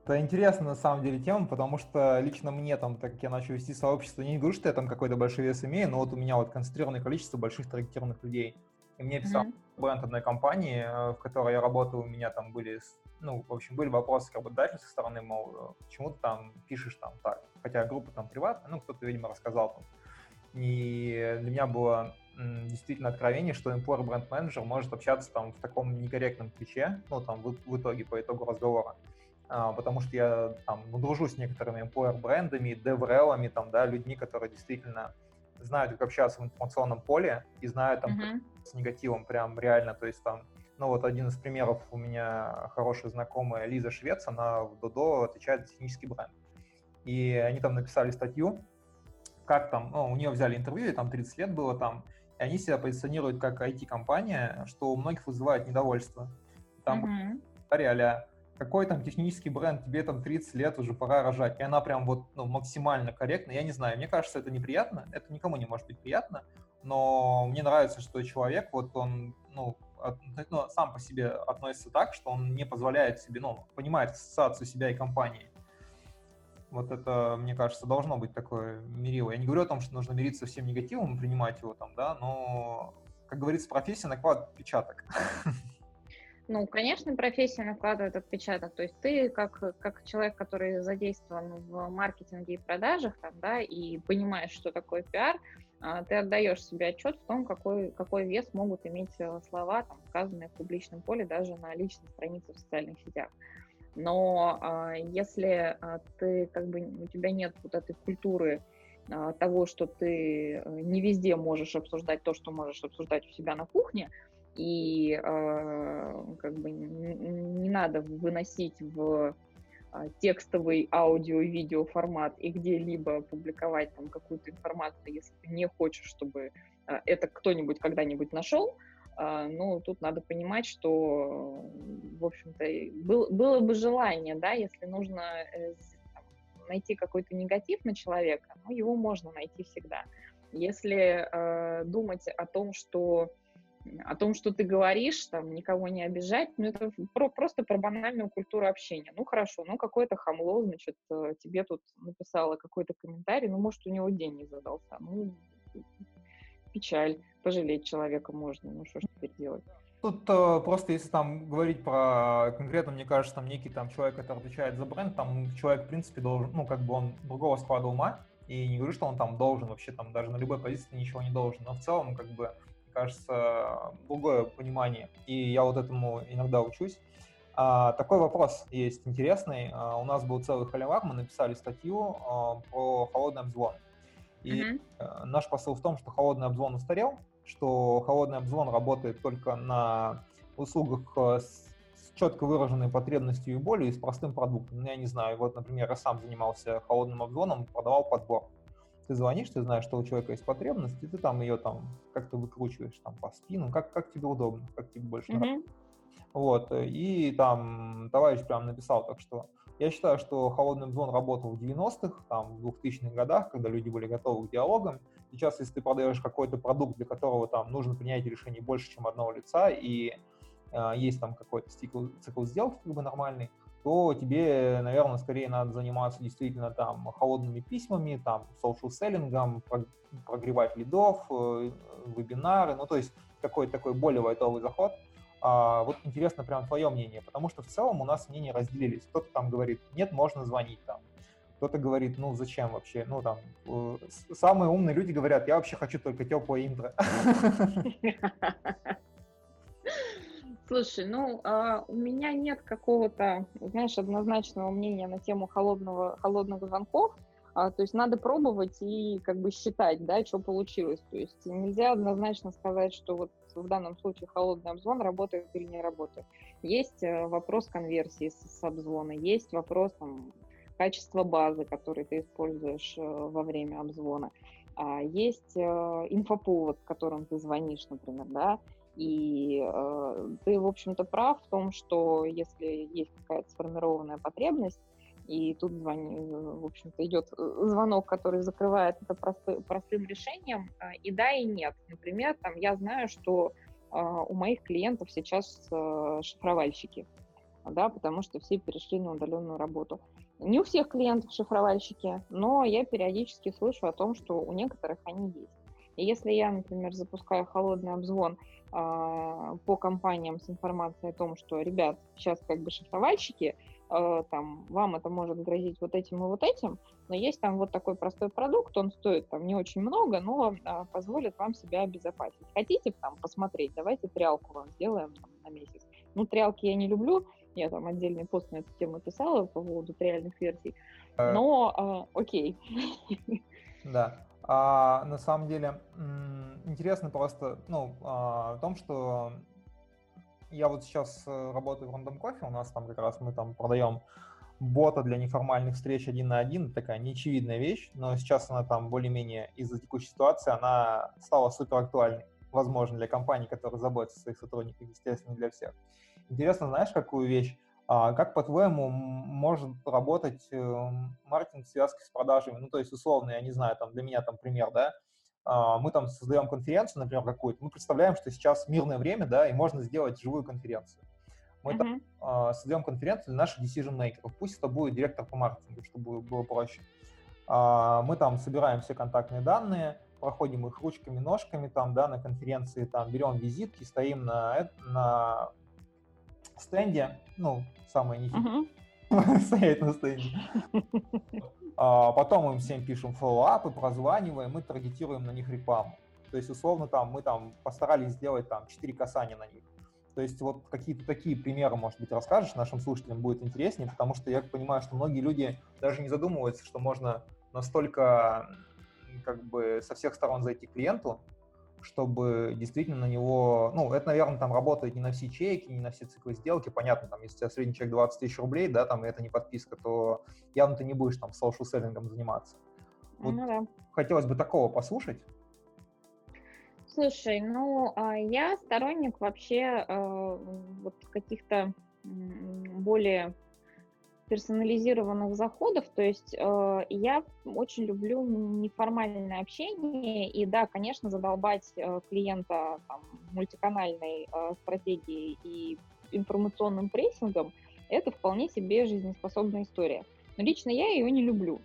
Это интересная на самом деле тема, потому что лично мне там, так как я начал вести сообщество, не говорю, что я там какой-то большой вес имею, но вот у меня вот концентрированное количество больших таргетированных людей. И мне писал mm-hmm. бренд одной компании, э, в которой я работал, у меня там были, ну, в общем, были вопросы бы дальше со стороны, мол, э, почему ты там пишешь там так, хотя группа там приватная, ну, кто-то, видимо, рассказал там. И для меня было действительно откровение, что employer бренд менеджер может общаться там в таком некорректном ключе, ну, там, в, в итоге, по итогу разговора. А, потому что я там, ну, дружу с некоторыми employer брендами, деврелами, там, да, людьми, которые действительно знают, как общаться в информационном поле и знают там uh-huh. с негативом прям реально, то есть там, ну вот один из примеров у меня хорошая знакомая Лиза Швец, она в Додо отвечает за технический бренд. И они там написали статью, как там, ну, у нее взяли интервью, и там 30 лет было там, и они себя позиционируют как IT-компания, что у многих вызывает недовольство. Там uh-huh. говорили, какой там технический бренд, тебе там 30 лет, уже пора рожать, и она прям вот ну, максимально корректна, я не знаю, мне кажется, это неприятно, это никому не может быть приятно, но мне нравится, что человек, вот он, ну, от, ну, сам по себе относится так, что он не позволяет себе, ну, понимает ассоциацию себя и компании. Вот это, мне кажется, должно быть такое мерило. Я не говорю о том, что нужно мириться всем негативом и принимать его там, да, но, как говорится, профессия накладывает отпечаток. Ну, конечно, профессия накладывает отпечаток. То есть ты как, как человек, который задействован в маркетинге и продажах, там, да, и понимаешь, что такое пиар, а, ты отдаешь себе отчет в том, какой, какой вес могут иметь э, слова, там, сказанные в публичном поле, даже на личной странице в социальных сетях. Но а, если а, ты как бы у тебя нет вот этой культуры того, что ты э, не везде можешь обсуждать то, что можешь обсуждать у себя на кухне, и э, как бы не, надо выносить в э, текстовый аудио и видео формат и где-либо публиковать там какую-то информацию, если ты не хочешь, чтобы э, это кто-нибудь когда-нибудь нашел, ну, тут надо понимать, что, в общем-то, был, было бы желание, да, если нужно э, найти какой-то негатив на человека, ну, его можно найти всегда. Если э, думать о том, что о том, что ты говоришь, там, никого не обижать, ну, это про, просто про банальную культуру общения. Ну, хорошо, ну, какое-то хамло, значит, э, тебе тут написала какой-то комментарий, ну, может, у него день не задался, ну, печаль, пожалеть человека можно, ну, что ж теперь делать? Тут э, просто если там говорить про конкретно, мне кажется, там некий там человек, который отвечает за бренд, там человек, в принципе, должен, ну, как бы он другого склада ума, и не говорю, что он там должен вообще там даже на любой позиции ничего не должен, но в целом, как бы, кажется, другое понимание, и я вот этому иногда учусь. А, такой вопрос есть интересный. А, у нас был целый холивар, мы написали статью а, про холодный обзвон. И mm-hmm. наш посыл в том, что холодный обзвон устарел, что холодный обзвон работает только на услугах с, с четко выраженной потребностью и болью и с простым продуктом. Ну, я не знаю, вот, например, я сам занимался холодным обзвоном, продавал подбор ты звонишь, ты знаешь, что у человека есть потребность, и ты там ее там как-то выкручиваешь там по спину, как, как тебе удобно, как тебе больше mm-hmm. нравится. Вот, и там товарищ прям написал, так что я считаю, что холодный обзвон работал в 90-х, там, в 2000-х годах, когда люди были готовы к диалогам. Сейчас, если ты продаешь какой-то продукт, для которого там нужно принять решение больше, чем одного лица, и э, есть там какой-то цикл, цикл сделки как бы нормальный, то тебе, наверное, скорее надо заниматься действительно там холодными письмами, там social селлингом, прогревать лидов, э, вебинары, ну то есть какой-то такой более лайтовый заход. А, вот интересно прям твое мнение, потому что в целом у нас мнения разделились. Кто-то там говорит, нет, можно звонить там. Кто-то говорит, ну зачем вообще? Ну там, э, самые умные люди говорят, я вообще хочу только теплое интро. Слушай, ну, а, у меня нет какого-то, знаешь, однозначного мнения на тему холодного, холодных звонков. А, то есть надо пробовать и как бы считать, да, что получилось. То есть нельзя однозначно сказать, что вот в данном случае холодный обзвон работает или не работает. Есть э, вопрос конверсии с, с обзвона, есть вопрос там, качества базы, который ты используешь э, во время обзвона. А, есть э, инфоповод, которым ты звонишь, например, да, и э, ты, в общем-то, прав в том, что если есть какая-то сформированная потребность, и тут звони, в общем-то, идет э, звонок, который закрывает это просты, простым решением, э, и да, и нет. Например, там я знаю, что э, у моих клиентов сейчас э, шифровальщики, да, потому что все перешли на удаленную работу. Не у всех клиентов шифровальщики, но я периодически слышу о том, что у некоторых они есть. И если я, например, запускаю холодный обзвон по компаниям с информацией о том, что, ребят, сейчас как бы шифровальщики, э, там, вам это может грозить вот этим и вот этим, но есть там вот такой простой продукт, он стоит там не очень много, но э, позволит вам себя обезопасить. Хотите там посмотреть, давайте триалку вам сделаем там, на месяц. Ну, триалки я не люблю, я там отдельный пост на эту тему писала по поводу триальных версий, но э, окей. Да. А, на самом деле интересно просто ну, а, в том, что я вот сейчас э, работаю в Random Coffee, у нас там как раз мы там продаем бота для неформальных встреч один на один, такая неочевидная вещь, но сейчас она там более-менее из-за текущей ситуации, она стала супер актуальной, возможно, для компаний, которые заботятся о своих сотрудниках, естественно, для всех. Интересно, знаешь, какую вещь? А как, по-твоему, может работать э, маркетинг в связке с продажами? Ну, то есть, условно, я не знаю, там для меня там пример, да, а, мы там создаем конференцию, например, какую-то, мы представляем, что сейчас мирное время, да, и можно сделать живую конференцию. Мы mm-hmm. там а, создаем конференцию для наших decision makers. Пусть это будет директор по маркетингу, чтобы было проще. А, мы там собираем все контактные данные, проходим их ручками, ножками там, да, на конференции, там, берем визитки, стоим на, на стенде, ну, самое uh-huh. стоять на стенде. А потом им всем пишем фоллоуапы, прозваниваем и таргетируем на них рекламу. То есть, условно, там мы там постарались сделать там 4 касания на них. То есть вот какие-то такие примеры, может быть, расскажешь нашим слушателям, будет интереснее, потому что я понимаю, что многие люди даже не задумываются, что можно настолько как бы со всех сторон зайти к клиенту, чтобы действительно на него, ну, это, наверное, там работает не на все чеки, не на все циклы сделки, понятно, там, если у тебя средний чек 20 тысяч рублей, да, там, и это не подписка, то явно ты не будешь там social селлингом заниматься. Вот ну, да. Хотелось бы такого послушать. Слушай, ну, а, я сторонник вообще э, вот каких-то более персонализированных заходов. То есть э, я очень люблю неформальное общение. И да, конечно, задолбать э, клиента там, мультиканальной э, стратегией и информационным прессингом – это вполне себе жизнеспособная история. Но лично я ее не люблю.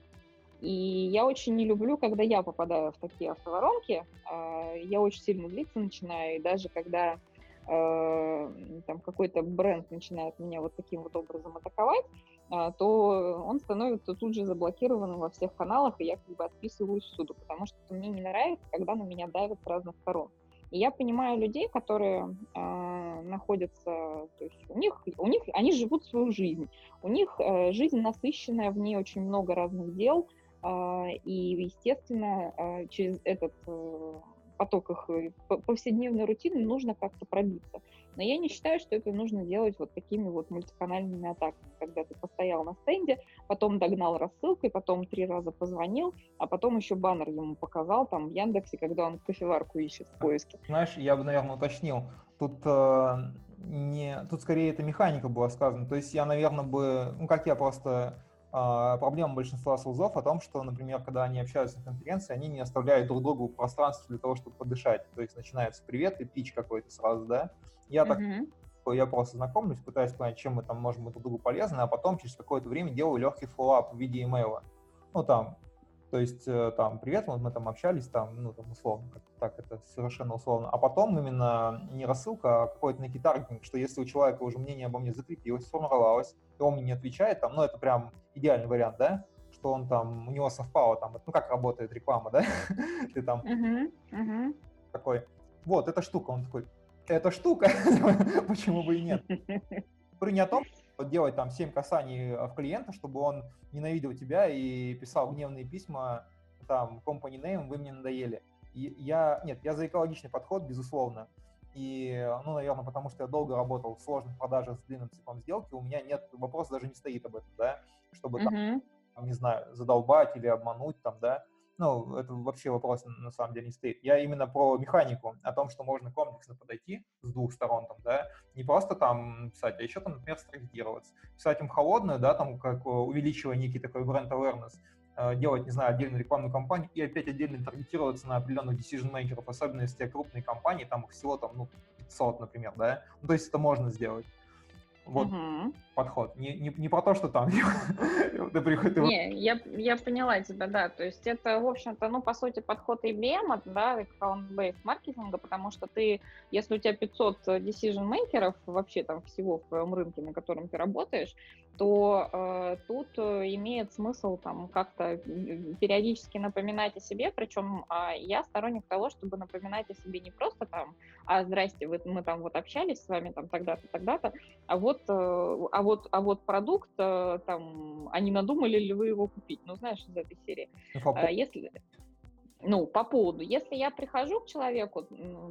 И я очень не люблю, когда я попадаю в такие автоворонки. Э, я очень сильно злиться начинаю. И даже когда э, там какой-то бренд начинает меня вот таким вот образом атаковать, то он становится тут же заблокированным во всех каналах, и я как бы отписываюсь всюду, потому что мне не нравится, когда на меня давят с разных сторон. И я понимаю людей, которые э, находятся, то есть у них, у них, они живут свою жизнь, у них э, жизнь насыщенная, в ней очень много разных дел, э, и, естественно, э, через этот э, поток их э, повседневной рутины нужно как-то пробиться. Но я не считаю, что это нужно делать вот такими вот мультиканальными атаками, когда ты постоял на стенде, потом догнал рассылкой, потом три раза позвонил, а потом еще баннер ему показал там в Яндексе, когда он кофеварку ищет в поиске. Знаешь, я бы, наверное, уточнил. Тут э, не, тут скорее это механика была сказана. То есть я, наверное, бы, ну как я просто проблема большинства sales ов о том, что, например, когда они общаются на конференции, они не оставляют друг другу пространство для того, чтобы подышать. То есть начинается привет и pitch какой-то сразу, да. Я так я просто знакомлюсь, пытаюсь понять, чем мы там можем друг другу полезны, а потом через какое-то время делаю легкий follow-up в виде имейла. Ну, там, то есть, э, там, привет, вот мы там общались, там, ну, там, условно, как так, это совершенно условно. А потом именно не рассылка, а какой-то некий таргетинг, что если у человека уже мнение обо мне закрепилось, сформировалось, и он мне не отвечает, там, ну, это прям идеальный вариант, да, что он там, у него совпало, там, ну, как работает реклама, да, ты там такой, вот, эта штука, он такой, эта штука, почему бы и нет. При не о том, делать там 7 касаний э, в клиента, чтобы он ненавидел тебя и писал гневные письма, там, company name, вы мне надоели. И я, нет, я за экологичный подход, безусловно. И, ну, наверное, потому что я долго работал в сложных продажах с длинным циклом сделки, у меня нет, вопрос даже не стоит об этом, да, чтобы там, не знаю, задолбать или обмануть там, да, ну, это вообще вопрос на самом деле не стоит. Я именно про механику, о том, что можно комплексно подойти с двух сторон, там, да, не просто там писать, а еще там, например, стратегироваться. Писать им холодную, да, там, как увеличивая некий такой бренд awareness, э, делать, не знаю, отдельную рекламную кампанию и опять отдельно таргетироваться на определенных decision-makers, особенно если тебя крупные компании, там их всего там, ну, 500, например, да, ну, то есть это можно сделать. Вот угу. Подход. Не, не, не про то, что там ты приходишь... Не, я, я поняла тебя, да. То есть это, в общем-то, ну, по сути, подход IBM, да, account-based маркетинга, потому что ты, если у тебя 500 decision-мейкеров вообще там всего в твоем рынке, на котором ты работаешь, то э, тут э, имеет смысл там как-то периодически напоминать о себе, причем э, я сторонник того, чтобы напоминать о себе не просто там, а здрасте, вы, мы там вот общались с вами там тогда-то, тогда-то, а вот, э, а вот, а вот продукт э, там, а не надумали ли вы его купить? Ну, знаешь, из этой серии. Ну, а, если ну, по поводу, если я прихожу к человеку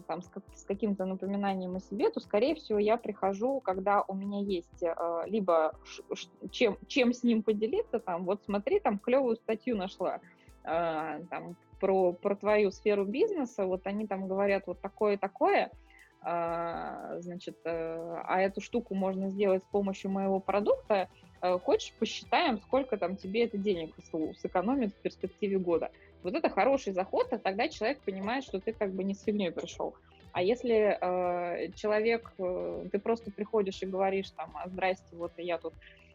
там, с, как, с каким-то напоминанием о себе, то, скорее всего, я прихожу, когда у меня есть э, либо ш, чем, чем с ним поделиться, там, вот смотри, там клевую статью нашла, э, там, про, про твою сферу бизнеса, вот они там говорят вот такое-такое, а, значит, э, а эту штуку можно сделать с помощью моего продукта, э, хочешь, посчитаем, сколько там тебе это денег сэкономит в перспективе года. Вот это хороший заход, а тогда человек понимает, что ты как бы не с фигней пришел. А если э, человек, э, ты просто приходишь и говоришь там, а, здрасте, вот я тут,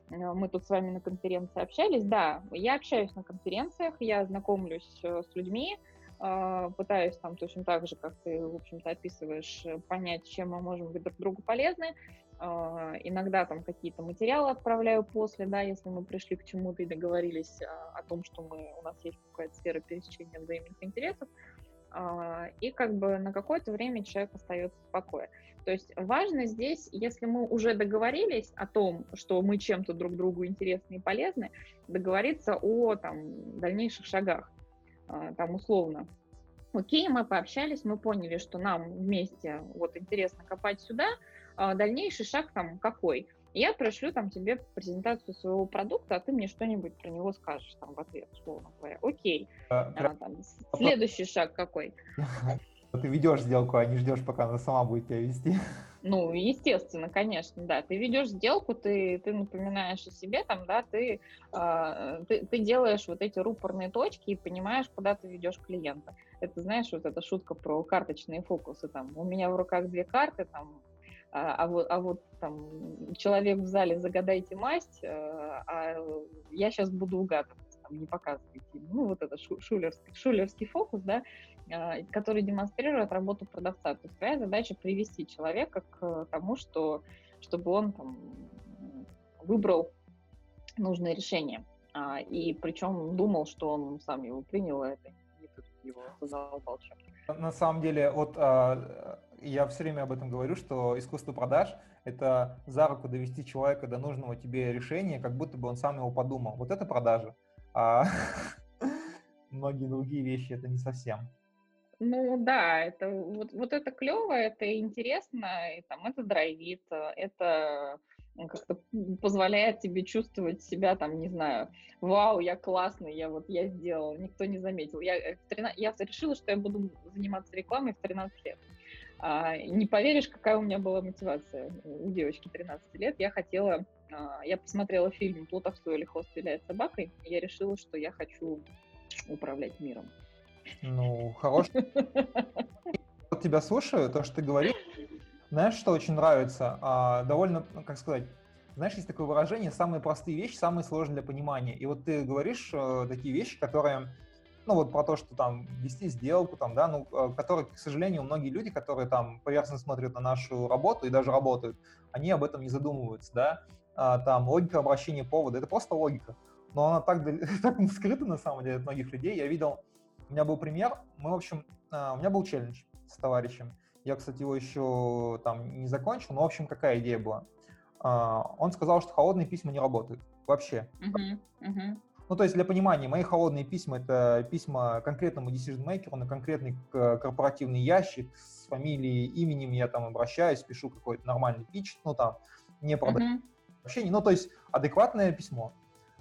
э, мы тут с вами на конференции общались, да, я общаюсь на конференциях, я знакомлюсь э, с людьми, пытаюсь там точно так же, как ты, в общем-то, описываешь, э, понять, чем мы можем быть друг другу полезны. Э, иногда там какие-то материалы отправляю после, да, если мы пришли к чему-то и договорились о том, что мы, у нас есть какая-то сфера пересечения взаимных интересов. А, и как бы на какое-то время человек остается в покое. То есть важно здесь, если мы уже договорились о том, что мы чем-то друг другу интересны и полезны, договориться о там, дальнейших шагах, а, там условно. Окей, мы пообщались, мы поняли, что нам вместе вот интересно копать сюда, а дальнейший шаг там какой – я пришлю там тебе презентацию своего продукта, а ты мне что-нибудь про него скажешь там в ответ, условно говоря. Окей. А, а, там, следующий шаг какой? Ты ведешь сделку, а не ждешь, пока она сама будет тебя вести. Ну, естественно, конечно, да. Ты ведешь сделку, ты, ты напоминаешь о себе, там, да, ты, э, ты, ты делаешь вот эти рупорные точки и понимаешь, куда ты ведешь клиента. Это, знаешь, вот эта шутка про карточные фокусы, там, у меня в руках две карты, там, а, а, вот, а вот там человек в зале загадайте масть, э, а я сейчас буду угадывать, там, не показывайте. Ну, вот это шулерский, шулерский фокус, да, который демонстрирует работу продавца. То есть твоя задача привести человека к тому, что, чтобы он там, выбрал нужное решение. А, и причем думал, что он сам его принял, а это не тут его задолбал чем На самом деле, вот я все время об этом говорю, что искусство продаж — это за руку довести человека до нужного тебе решения, как будто бы он сам его подумал. Вот это продажа. А многие другие вещи — это не совсем. Ну да, это вот, вот это клево, это интересно, и там это драйвит, это как-то позволяет тебе чувствовать себя там, не знаю, вау, я классный, я вот я сделал, никто не заметил. Я, э, в 13, я решила, что я буду заниматься рекламой в 13 лет. А, не поверишь, какая у меня была мотивация у девочки 13 лет. Я хотела, а, я посмотрела фильм «Плутовство или хвост стреляет собакой», и я решила, что я хочу управлять миром. Ну, хорош. Вот тебя слушаю, то, что ты говоришь. Знаешь, что очень нравится? А, довольно, ну, как сказать, знаешь, есть такое выражение, самые простые вещи, самые сложные для понимания. И вот ты говоришь э, такие вещи, которые ну вот про то, что там вести сделку, там, да, ну, э, которые, к сожалению, многие люди, которые там поверхностно смотрят на нашу работу и даже работают, они об этом не задумываются, да, а, там логика обращения повода, это просто логика, но она так, так скрыта на самом деле от многих людей. Я видел, у меня был пример, мы, в общем, а, у меня был челлендж с товарищем, я, кстати, его еще там не закончил, но, в общем, какая идея была? А, он сказал, что холодные письма не работают вообще. Uh-huh, uh-huh. Ну, то есть для понимания, мои холодные письма — это письма конкретному decision-maker на конкретный корпоративный ящик с фамилией, именем, я там обращаюсь, пишу какой-то нормальный пич, ну, там, не продаю mm-hmm. общение, ну, то есть адекватное письмо.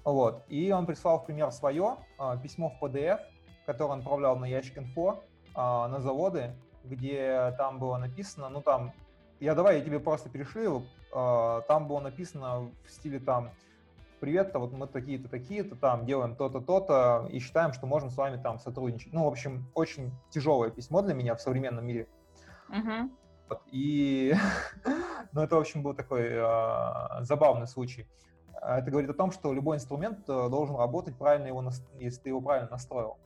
Вот. И он прислал в пример свое а, письмо в PDF, которое он отправлял на ящик инфо а, на заводы, где там было написано, ну, там, я давай, я тебе просто перешлю, а, там было написано в стиле там привет-то, вот мы такие-то, такие-то, там делаем то-то, то-то, и считаем, что можем с вами там сотрудничать. Ну, в общем, очень тяжелое письмо для меня в современном мире. Uh-huh. Вот, и, ну, это, в общем, был такой э, забавный случай. Это говорит о том, что любой инструмент э, должен работать правильно, его, если ты его правильно настроил.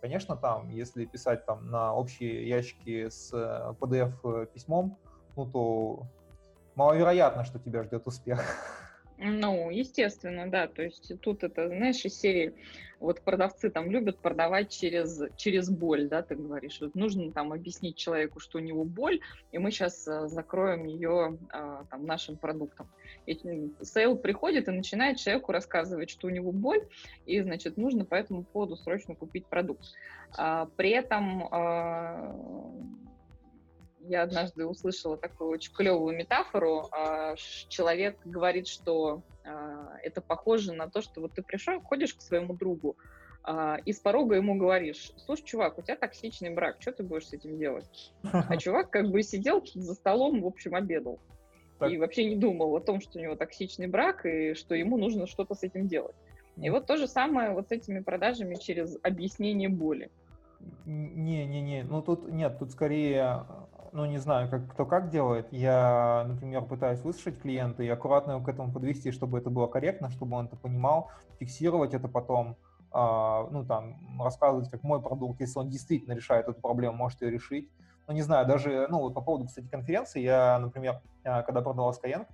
Конечно, там, если писать там на общие ящики с PDF-письмом, э, ну, то маловероятно, что тебя ждет успех. Ну, естественно, да. То есть тут это, знаешь, из серии, вот продавцы там любят продавать через, через боль, да, ты говоришь. Вот нужно там объяснить человеку, что у него боль, и мы сейчас а, закроем ее а, там нашим продуктом. И sale приходит и начинает человеку рассказывать, что у него боль, и, значит, нужно по этому поводу срочно купить продукт. А, при этом а, я однажды услышала такую очень клевую метафору. А, человек говорит, что а, это похоже на то, что вот ты пришел, ходишь к своему другу, а, и с порога ему говоришь, слушай, чувак, у тебя токсичный брак, что ты будешь с этим делать? А чувак как бы сидел за столом, в общем, обедал. Так. И вообще не думал о том, что у него токсичный брак и что ему нужно что-то с этим делать. И вот то же самое вот с этими продажами через объяснение боли. Не-не-не, ну тут нет, тут скорее, ну не знаю, как, кто как делает. Я, например, пытаюсь выслушать клиента и аккуратно его к этому подвести, чтобы это было корректно, чтобы он это понимал, фиксировать это потом, а, ну, там, рассказывать, как мой продукт, если он действительно решает эту проблему, может ее решить. Ну, не знаю, даже, ну, вот по поводу, кстати, конференции, я, например, а, когда продавал Skyeng,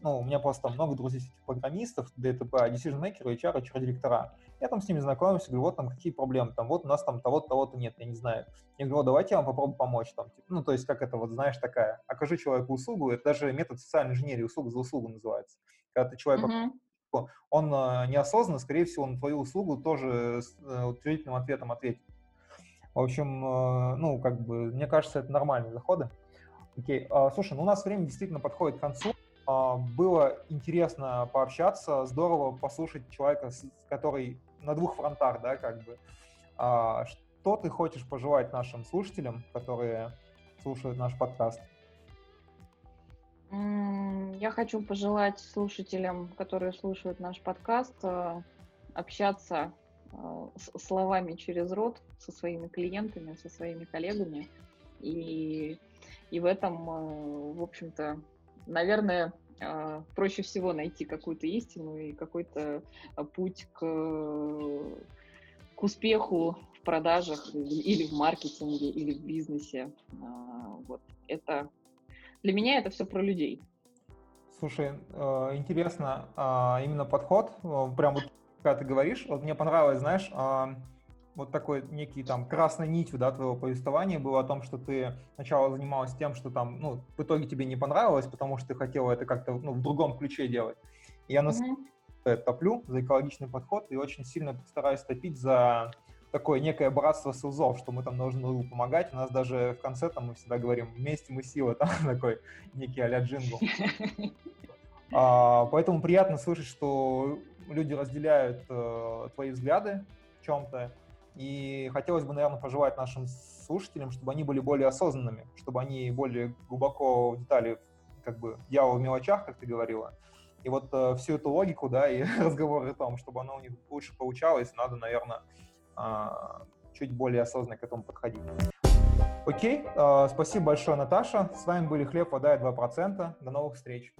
ну, у меня просто много друзей программистов, DTP, decision maker, HR, HR-директора. Я там с ними знакомился, говорю, вот там какие проблемы, там вот у нас там того-то, того-то нет, я не знаю. Я говорю, давайте я вам попробую помочь. Там, типа, ну, то есть, как это вот, знаешь, такая, окажи человеку услугу, это даже метод социальной инженерии, услуга за услугу называется. Когда ты человеку uh-huh он э, неосознанно, скорее всего, на твою услугу тоже с э, утвердительным ответом ответит. В общем, э, ну, как бы, мне кажется, это нормальные заходы. Окей, а, слушай, ну у нас время действительно подходит к концу. А, было интересно пообщаться, здорово послушать человека, который на двух фронтах, да, как бы. А, что ты хочешь пожелать нашим слушателям, которые слушают наш подкаст? Я хочу пожелать слушателям, которые слушают наш подкаст, э, общаться словами через рот со своими клиентами, со своими коллегами. И, и в этом, в общем-то, наверное, проще всего найти какую-то истину и какой-то путь к, к успеху в продажах или в маркетинге, или в бизнесе. Вот это для меня это все про людей. Слушай, интересно, а, именно подход, прям вот когда ты говоришь, вот мне понравилось, знаешь, а, вот такой некий там красной нитью, да, твоего повествования было о том, что ты сначала занималась тем, что там, ну, в итоге тебе не понравилось, потому что ты хотела это как-то, ну, в другом ключе делать. И я на mm-hmm. топлю за экологичный подход и очень сильно стараюсь топить за такое некое братство СУЗов, что мы там должны другу помогать. У нас даже в конце там мы всегда говорим «вместе мы сила», там такой некий а-ля джингл. А, поэтому приятно слышать, что люди разделяют э, твои взгляды в чем-то. И хотелось бы, наверное, пожелать нашим слушателям, чтобы они были более осознанными, чтобы они более глубоко в детали, как бы, дьявол в мелочах, как ты говорила. И вот э, всю эту логику, да, и разговоры о том, чтобы оно у них лучше получалось, надо, наверное, а, чуть более осознанно к этому подходить. Окей, а, спасибо большое, Наташа. С вами были Хлеб, вода и 2%. До новых встреч.